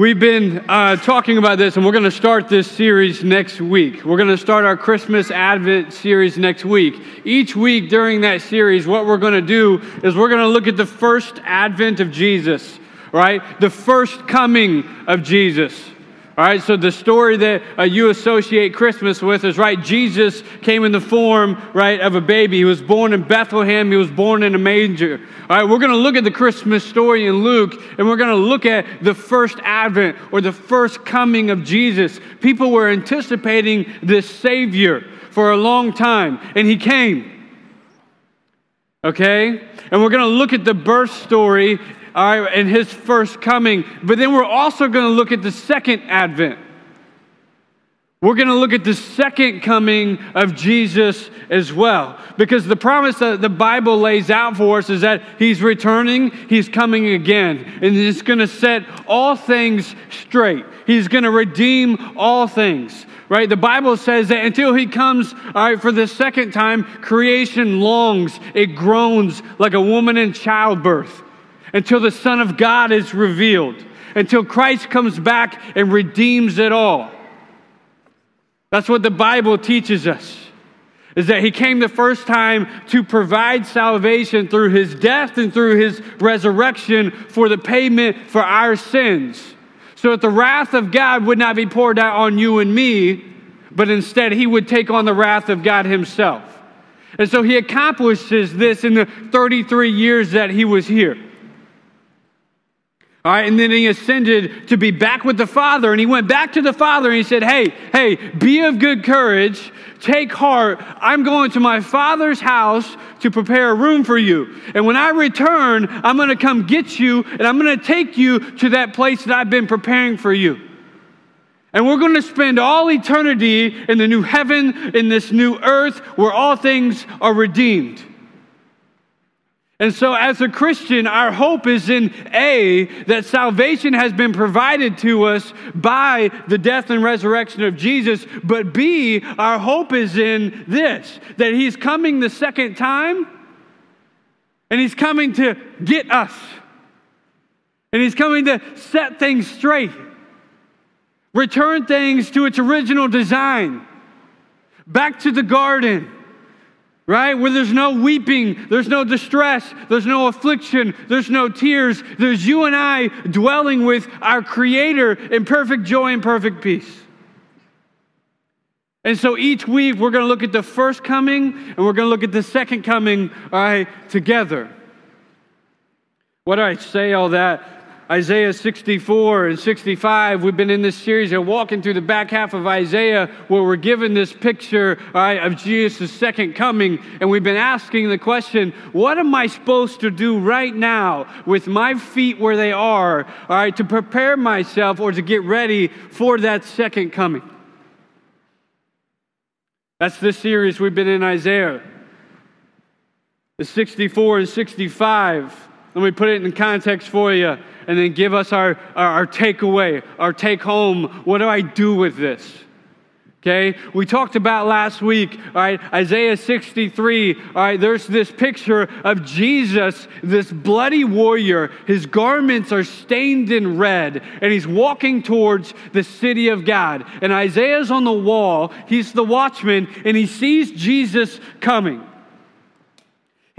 We've been uh, talking about this, and we're going to start this series next week. We're going to start our Christmas Advent series next week. Each week during that series, what we're going to do is we're going to look at the first advent of Jesus, right? The first coming of Jesus. All right, so the story that uh, you associate Christmas with is right. Jesus came in the form, right, of a baby. He was born in Bethlehem. He was born in a manger. All right, we're going to look at the Christmas story in Luke, and we're going to look at the first advent or the first coming of Jesus. People were anticipating this Savior for a long time, and He came. Okay? And we're going to look at the birth story all right, and his first coming. But then we're also going to look at the second advent. We're going to look at the second coming of Jesus as well. Because the promise that the Bible lays out for us is that He's returning, He's coming again, and He's going to set all things straight. He's going to redeem all things. Right? The Bible says that until He comes, all right, for the second time, creation longs, it groans like a woman in childbirth until the Son of God is revealed, until Christ comes back and redeems it all. That's what the Bible teaches us. Is that he came the first time to provide salvation through his death and through his resurrection for the payment for our sins. So that the wrath of God would not be poured out on you and me, but instead he would take on the wrath of God himself. And so he accomplishes this in the 33 years that he was here. All right, and then he ascended to be back with the Father, and he went back to the Father and he said, Hey, hey, be of good courage, take heart. I'm going to my Father's house to prepare a room for you. And when I return, I'm going to come get you, and I'm going to take you to that place that I've been preparing for you. And we're going to spend all eternity in the new heaven, in this new earth, where all things are redeemed. And so, as a Christian, our hope is in A, that salvation has been provided to us by the death and resurrection of Jesus, but B, our hope is in this, that He's coming the second time, and He's coming to get us, and He's coming to set things straight, return things to its original design, back to the garden right? Where there's no weeping, there's no distress, there's no affliction, there's no tears. There's you and I dwelling with our Creator in perfect joy and perfect peace. And so each week we're going to look at the first coming and we're going to look at the second coming, all right, together. What do I say all that? Isaiah 64 and 65. We've been in this series and walking through the back half of Isaiah where we're given this picture of Jesus' second coming. And we've been asking the question what am I supposed to do right now with my feet where they are, all right, to prepare myself or to get ready for that second coming? That's this series we've been in Isaiah. The 64 and 65. Let me put it in context for you and then give us our, our, our takeaway, our take home. What do I do with this? Okay, we talked about last week, all right, Isaiah 63. All right, there's this picture of Jesus, this bloody warrior. His garments are stained in red, and he's walking towards the city of God. And Isaiah's on the wall, he's the watchman, and he sees Jesus coming.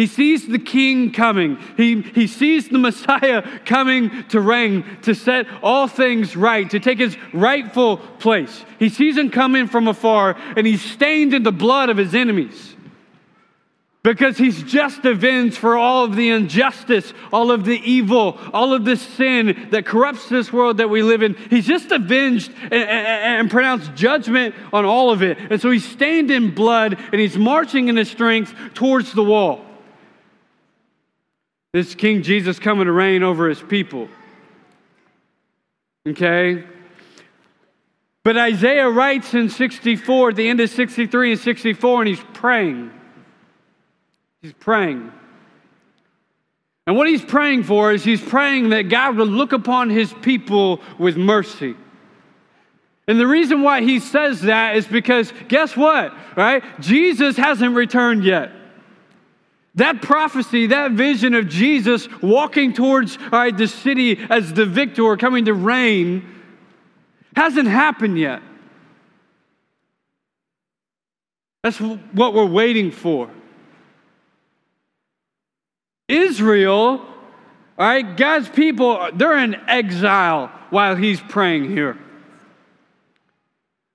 He sees the king coming. He, he sees the Messiah coming to reign, to set all things right, to take his rightful place. He sees him coming from afar, and he's stained in the blood of his enemies. Because he's just avenged for all of the injustice, all of the evil, all of the sin that corrupts this world that we live in. He's just avenged and, and, and, pronounced judgment on all of it. And so he's stained in blood and he's marching in his strength towards the wall. This King Jesus coming to reign over his people. Okay? But Isaiah writes in 64, the end of 63 and 64, and he's praying. He's praying. And what he's praying for is he's praying that God would look upon his people with mercy. And the reason why he says that is because guess what? Right? Jesus hasn't returned yet. That prophecy, that vision of Jesus walking towards all right, the city as the victor coming to reign, hasn't happened yet. That's what we're waiting for. Israel, all right, God's people, they're in exile while he's praying here.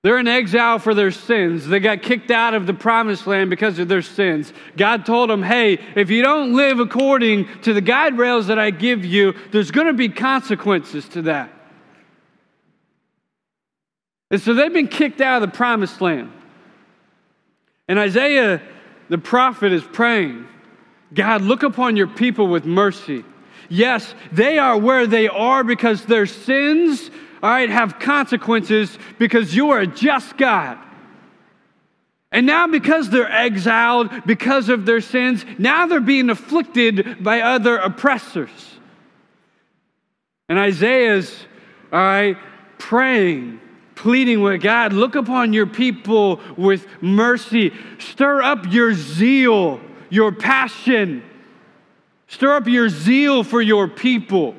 They're in exile for their sins. They got kicked out of the promised land because of their sins. God told them, hey, if you don't live according to the guide rails that I give you, there's going to be consequences to that. And so they've been kicked out of the promised land. And Isaiah, the prophet, is praying God, look upon your people with mercy. Yes, they are where they are because their sins, all right, have consequences because you are a just God. And now, because they're exiled, because of their sins, now they're being afflicted by other oppressors. And Isaiah's, all right, praying pleading with God, look upon your people with mercy. Stir up your zeal, your passion. Stir up your zeal for your people.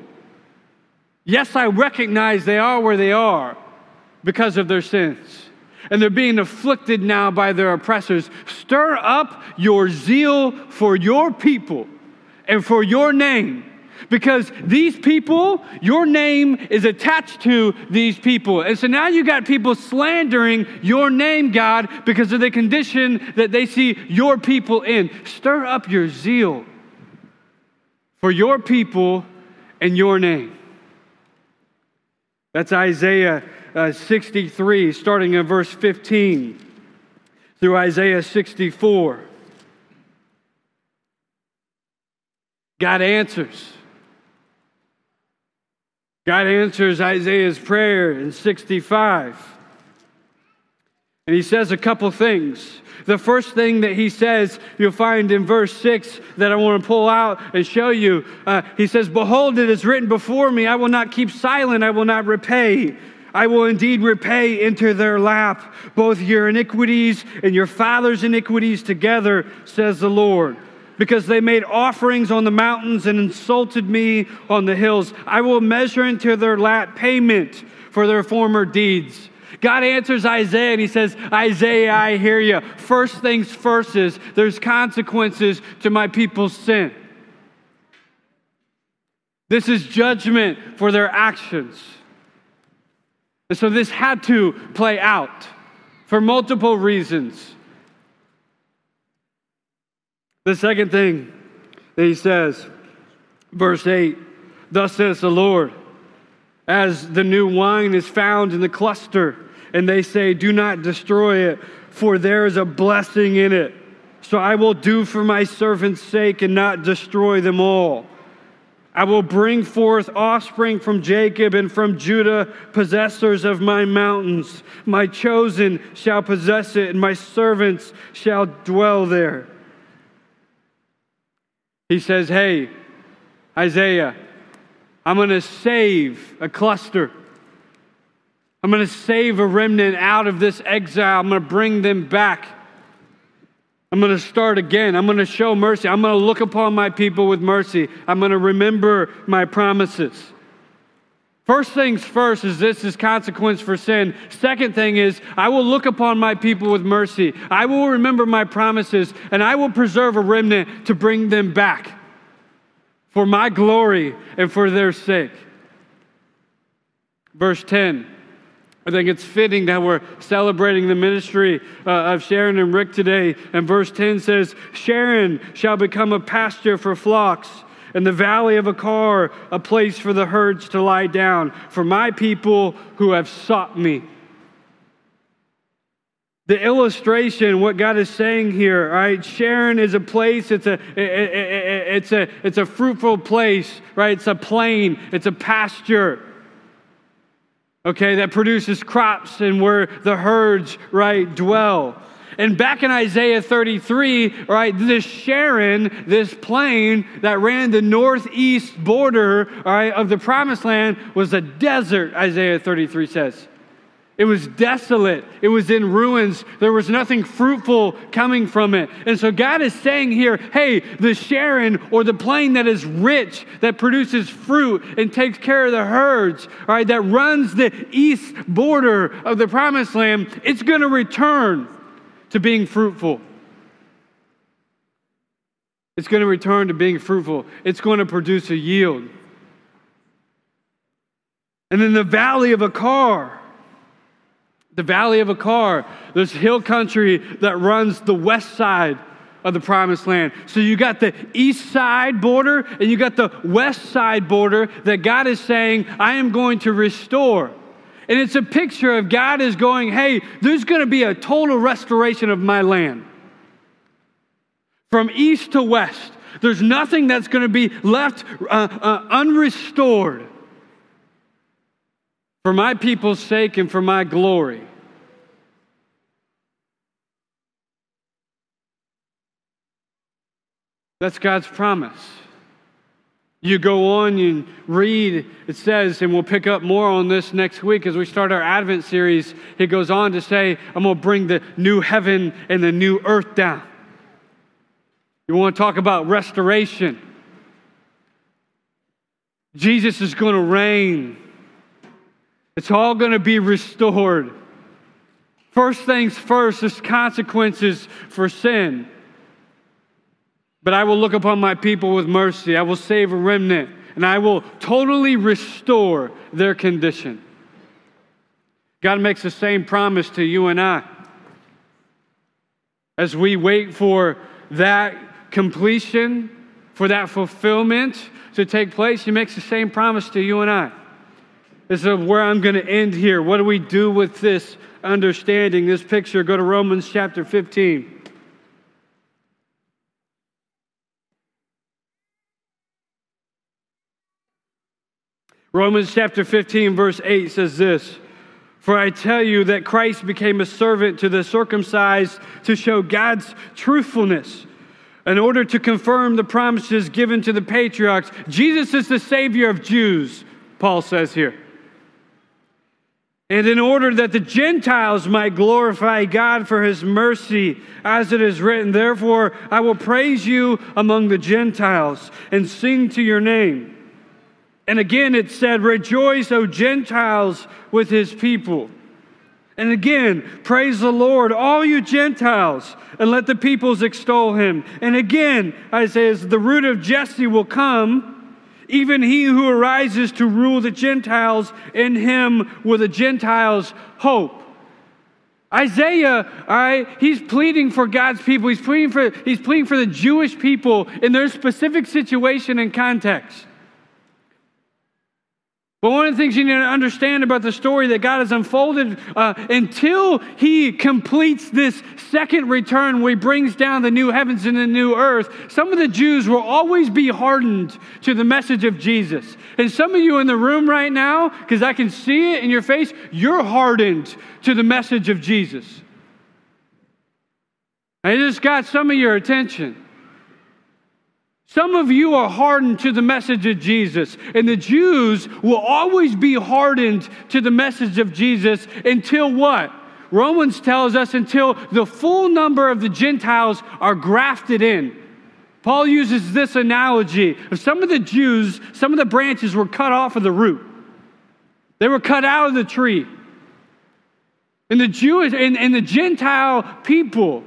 Yes, I recognize they are where they are because of their sins. And they're being afflicted now by their oppressors. Stir up your zeal for your people and for your name because these people, your name is attached to these people. And so now you got people slandering your name, God, because of the condition that they see your people in. Stir up your zeal for your people and your name. That's Isaiah uh, 63, starting in verse 15 through Isaiah 64. God answers. God answers Isaiah's prayer in 65. And he says a couple things. The first thing that he says, you'll find in verse 6 that I want to pull out and show you. Uh, he says, Behold, it is written before me, I will not keep silent, I will not repay. I will indeed repay into their lap both your iniquities and your father's iniquities together, says the Lord because they made offerings on the mountains and insulted me on the hills. I will measure into their lap payment for their former deeds. God answers Isaiah and he says, Isaiah, I hear you. First things first is there's consequences to my people's sin. This is judgment for their actions. And so this had to play out for multiple reasons. The second thing that he says, verse 8, thus says the Lord, as the new wine is found in the cluster, and they say, Do not destroy it, for there is a blessing in it. So I will do for my servant's sake and not destroy them all. I will bring forth offspring from Jacob and from Judah, possessors of my mountains. My chosen shall possess it, and my servants shall dwell there. He says, Hey, Isaiah, I'm going to save a cluster. I'm going to save a remnant out of this exile. I'm going to bring them back. I'm going to start again. I'm going to show mercy. I'm going to look upon my people with mercy. I'm going to remember my promises. First things first is this is consequence for sin. Second thing is, I will look upon my people with mercy. I will remember my promises, and I will preserve a remnant to bring them back for my glory and for their sake. Verse 10. I think it's fitting that we're celebrating the ministry uh, of Sharon and Rick today. And verse 10 says, Sharon shall become a pasture for flocks and the valley of Achor, a place for the herds to lie down, for my people who have sought me. The illustration, what God is saying here, right? Sharon is a place, it's a, it's a, it's a fruitful place, right? It's a plain, it's a pasture okay, that produces crops and where the herds, right, dwell. And back in Isaiah 33, right, this Sharon, this plain that ran the northeast border, all right, of the promised land was a desert, Isaiah 33 says. It was desolate. It was in ruins. There was nothing fruitful coming from it. And so God is saying here hey, the Sharon or the plain that is rich, that produces fruit and takes care of the herds, all right, that runs the east border of the promised land, it's going to return to being fruitful. It's going to return to being fruitful. It's going to produce a yield. And then the valley of Achor the valley of Achor, this hill country that runs the west side of the promised land. So you got the east side border and you got the west side border that God is saying, I am going to restore. And it's a picture of God is going, hey, there's going to be a total restoration of my land. From east to west, there's nothing that's going to be left uh, uh, unrestored for my people's sake and for my glory. That's God's promise. You go on and read, it says, and we'll pick up more on this next week as we start our Advent series. He goes on to say, I'm going to bring the new heaven and the new earth down. You want to talk about restoration? Jesus is going to reign. It's all going to be restored. First things first, there's consequences for sin. But I will look upon my people with mercy. I will save a remnant, and I will totally restore their condition. God makes the same promise to you and I. As we wait for that completion, for that fulfillment to take place, He makes the same promise to you and I. This is where I'm going to end here. What do we do with this understanding, this picture? Go to Romans chapter 15. Romans chapter 15, verse 8 says this For I tell you that Christ became a servant to the circumcised to show God's truthfulness in order to confirm the promises given to the patriarchs. Jesus is the Savior of Jews, Paul says here and in order that the Gentiles might glorify God for his mercy, as it is written, Therefore I will praise you among the Gentiles and sing to your name. And again it said, Rejoice, O Gentiles, with his people. And again, praise the Lord, all you Gentiles, and let the peoples extol him. And again, I says, the root of Jesse will come, even he who arises to rule the Gentiles, in him will the Gentiles hope. Isaiah, all right, he's pleading for God's people. He's pleading for, he's pleading for the Jewish people in their specific situation and context. But one of the things you need to understand about the story that God has unfolded uh, until He completes this second return where He brings down the new heavens and the new earth, some of the Jews will always be hardened to the message of Jesus. And some of you in the room right now, because I can see it in your face, you're hardened to the message of Jesus. I just got some of your attention. Some of you are hardened to the message of Jesus, and the Jews will always be hardened to the message of Jesus until what? Romans tells us until the full number of the Gentiles are grafted in. Paul uses this analogy of some of the Jews, some of the branches were cut off of the root. They were cut out of the tree. And the Jewish and, and the Gentile people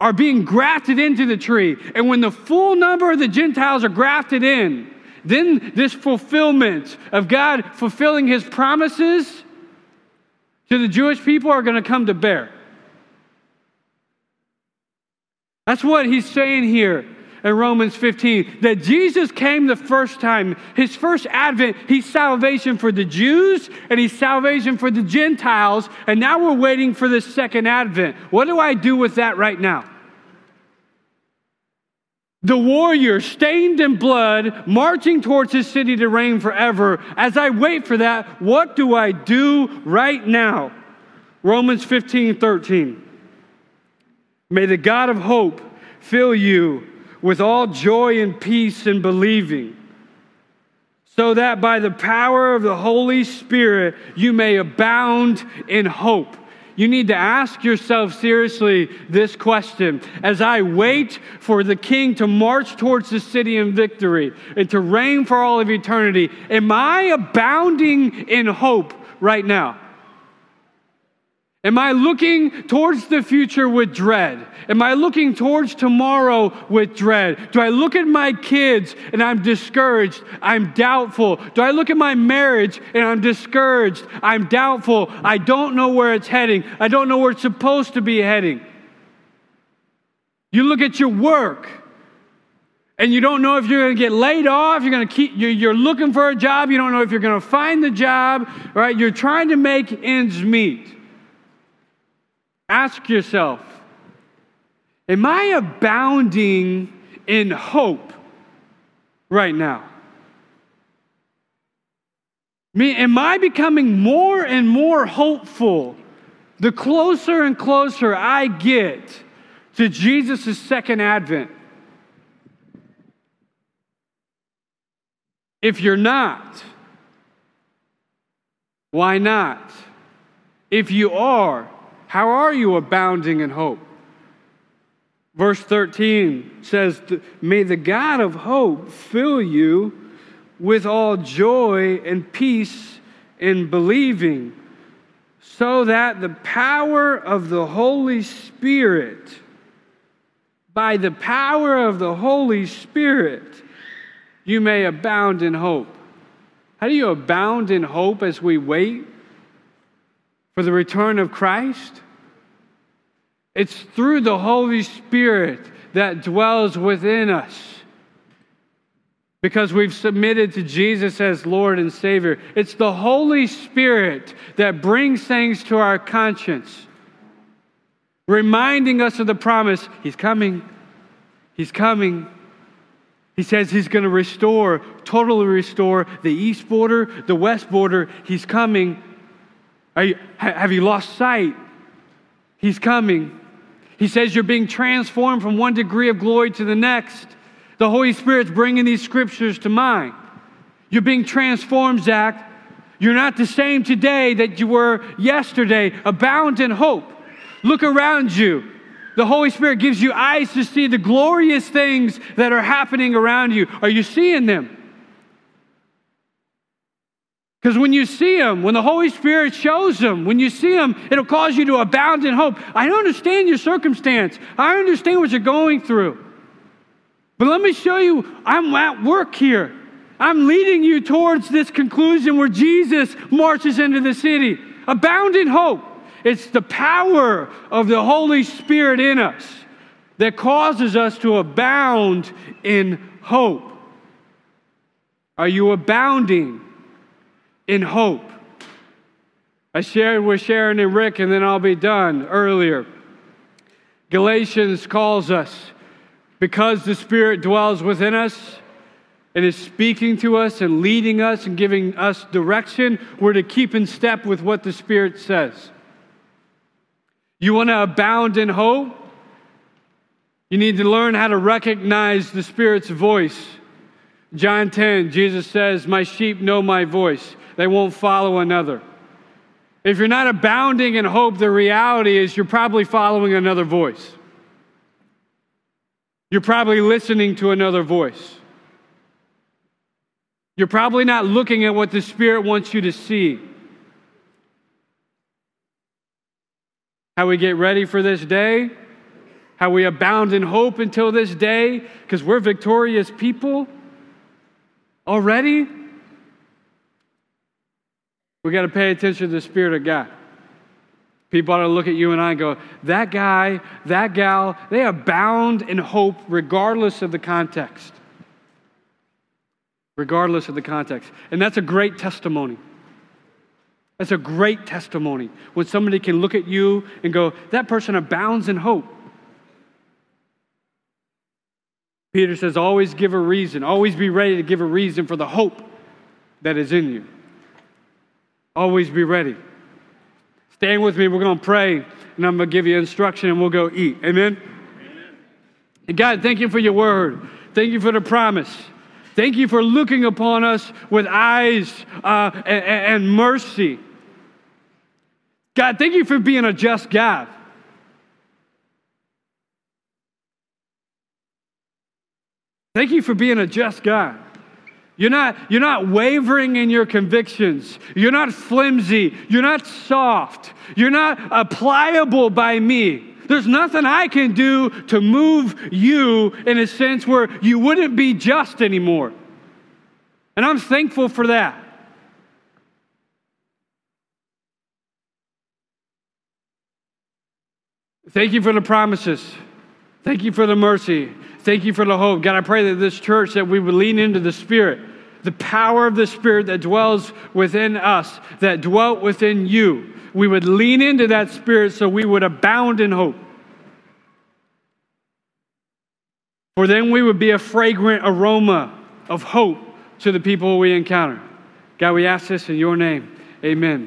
are being grafted into the tree. And when the full number of the Gentiles are grafted in, then this fulfillment of God fulfilling his promises to the Jewish people are going to come to bear. That's what he's saying here in Romans 15 that Jesus came the first time. His first advent, he's salvation for the Jews and he's salvation for the Gentiles. And now we're waiting for the second advent. What do I do with that right now? the warrior stained in blood, marching towards his city to reign forever. As I wait for that, what do I do right now? Romans 15 13. May the God of hope fill you with all joy and peace in believing so that by the power of the Holy Spirit you may abound in hope. You need to ask yourself seriously this question as I wait for the king to march towards the city in victory and to reign for all of eternity. Am I abounding in hope right now? Am I looking towards the future with dread? Am I looking towards tomorrow with dread? Do I look at my kids and I'm discouraged? I'm doubtful. Do I look at my marriage and I'm discouraged? I'm doubtful. I don't know where it's heading. I don't know where it's supposed to be heading. You look at your work and you don't know if you're going to get laid off. You're going to keep, you're looking for a job. You don't know if you're going to find the job, right? You're trying to make ends meet. Ask yourself Am I abounding in hope right now? Am I becoming more and more hopeful the closer and closer I get to Jesus' second advent? If you're not, why not? If you are, how are you abounding in hope? Verse 13 says, May the God of hope fill you with all joy and peace in believing, so that the power of the Holy Spirit, by the power of the Holy Spirit, you may abound in hope. How do you abound in hope as we wait for the return of Christ? It's through the Holy Spirit that dwells within us because we've submitted to Jesus as Lord and Savior. It's the Holy Spirit that brings things to our conscience, reminding us of the promise He's coming, He's coming. He says He's going to restore, totally restore the east border, the west border. He's coming. You, have you lost sight? He's coming. He says you're being transformed from one degree of glory to the next. The Holy Spirit's bringing these scriptures to mind. You're being transformed, Zach. You're not the same today that you were yesterday. Abound in hope. Look around you. The Holy Spirit gives you eyes to see the glorious things that are happening around you. Are you seeing them? Because when you see Him, when the Holy Spirit shows Him, when you see Him, it'll cause you to abound in hope. I understand your circumstance, I understand what you're going through. But let me show you, I'm at work here. I'm leading you towards this conclusion where Jesus marches into the city. Abound in hope. It's the power of the Holy Spirit in us that causes us to abound in hope. Are you abounding in hope. I shared with Sharon and Rick, and then I'll be done earlier. Galatians calls us because the Spirit dwells within us and is speaking to us and leading us and giving us direction, we're to keep in step with what the Spirit says. You want to abound in hope? You need to learn how to recognize the Spirit's voice. John 10, Jesus says, My sheep know my voice they won't follow another. If you're not abounding in hope, the reality is you're probably following another voice. You're probably listening to another voice. You're probably not looking at what the Spirit wants you to see. How we get ready for this day, how we abound in hope until this day, because we're victorious people already. We got to pay attention to the Spirit of God. People ought to look at you and I and go, that guy, that gal, they abound in hope regardless of the context. Regardless of the context. And that's a great testimony. That's a great testimony when somebody can look at you and go, that person abounds in hope. Peter says, always give a reason, always be ready to give a reason for the hope that is in you. Always be ready. Stand with me. We're going to pray, and I'm going to give you instruction, and we'll go eat. Amen? Amen. And God, thank you for your word. Thank you for the promise. Thank you for looking upon us with eyes uh, and, and mercy. God, thank you for being a just God. Thank you for being a just God. You're not, you're not wavering in your convictions. You're not flimsy. You're not soft. You're not pliable by me. There's nothing I can do to move you in a sense where you wouldn't be just anymore. And I'm thankful for that. Thank you for the promises. Thank you for the mercy. Thank you for the hope. God, I pray that this church that we would lean into the Spirit, the power of the Spirit that dwells within us, that dwelt within you. We would lean into that Spirit so we would abound in hope. For then we would be a fragrant aroma of hope to the people we encounter. God, we ask this in your name. Amen.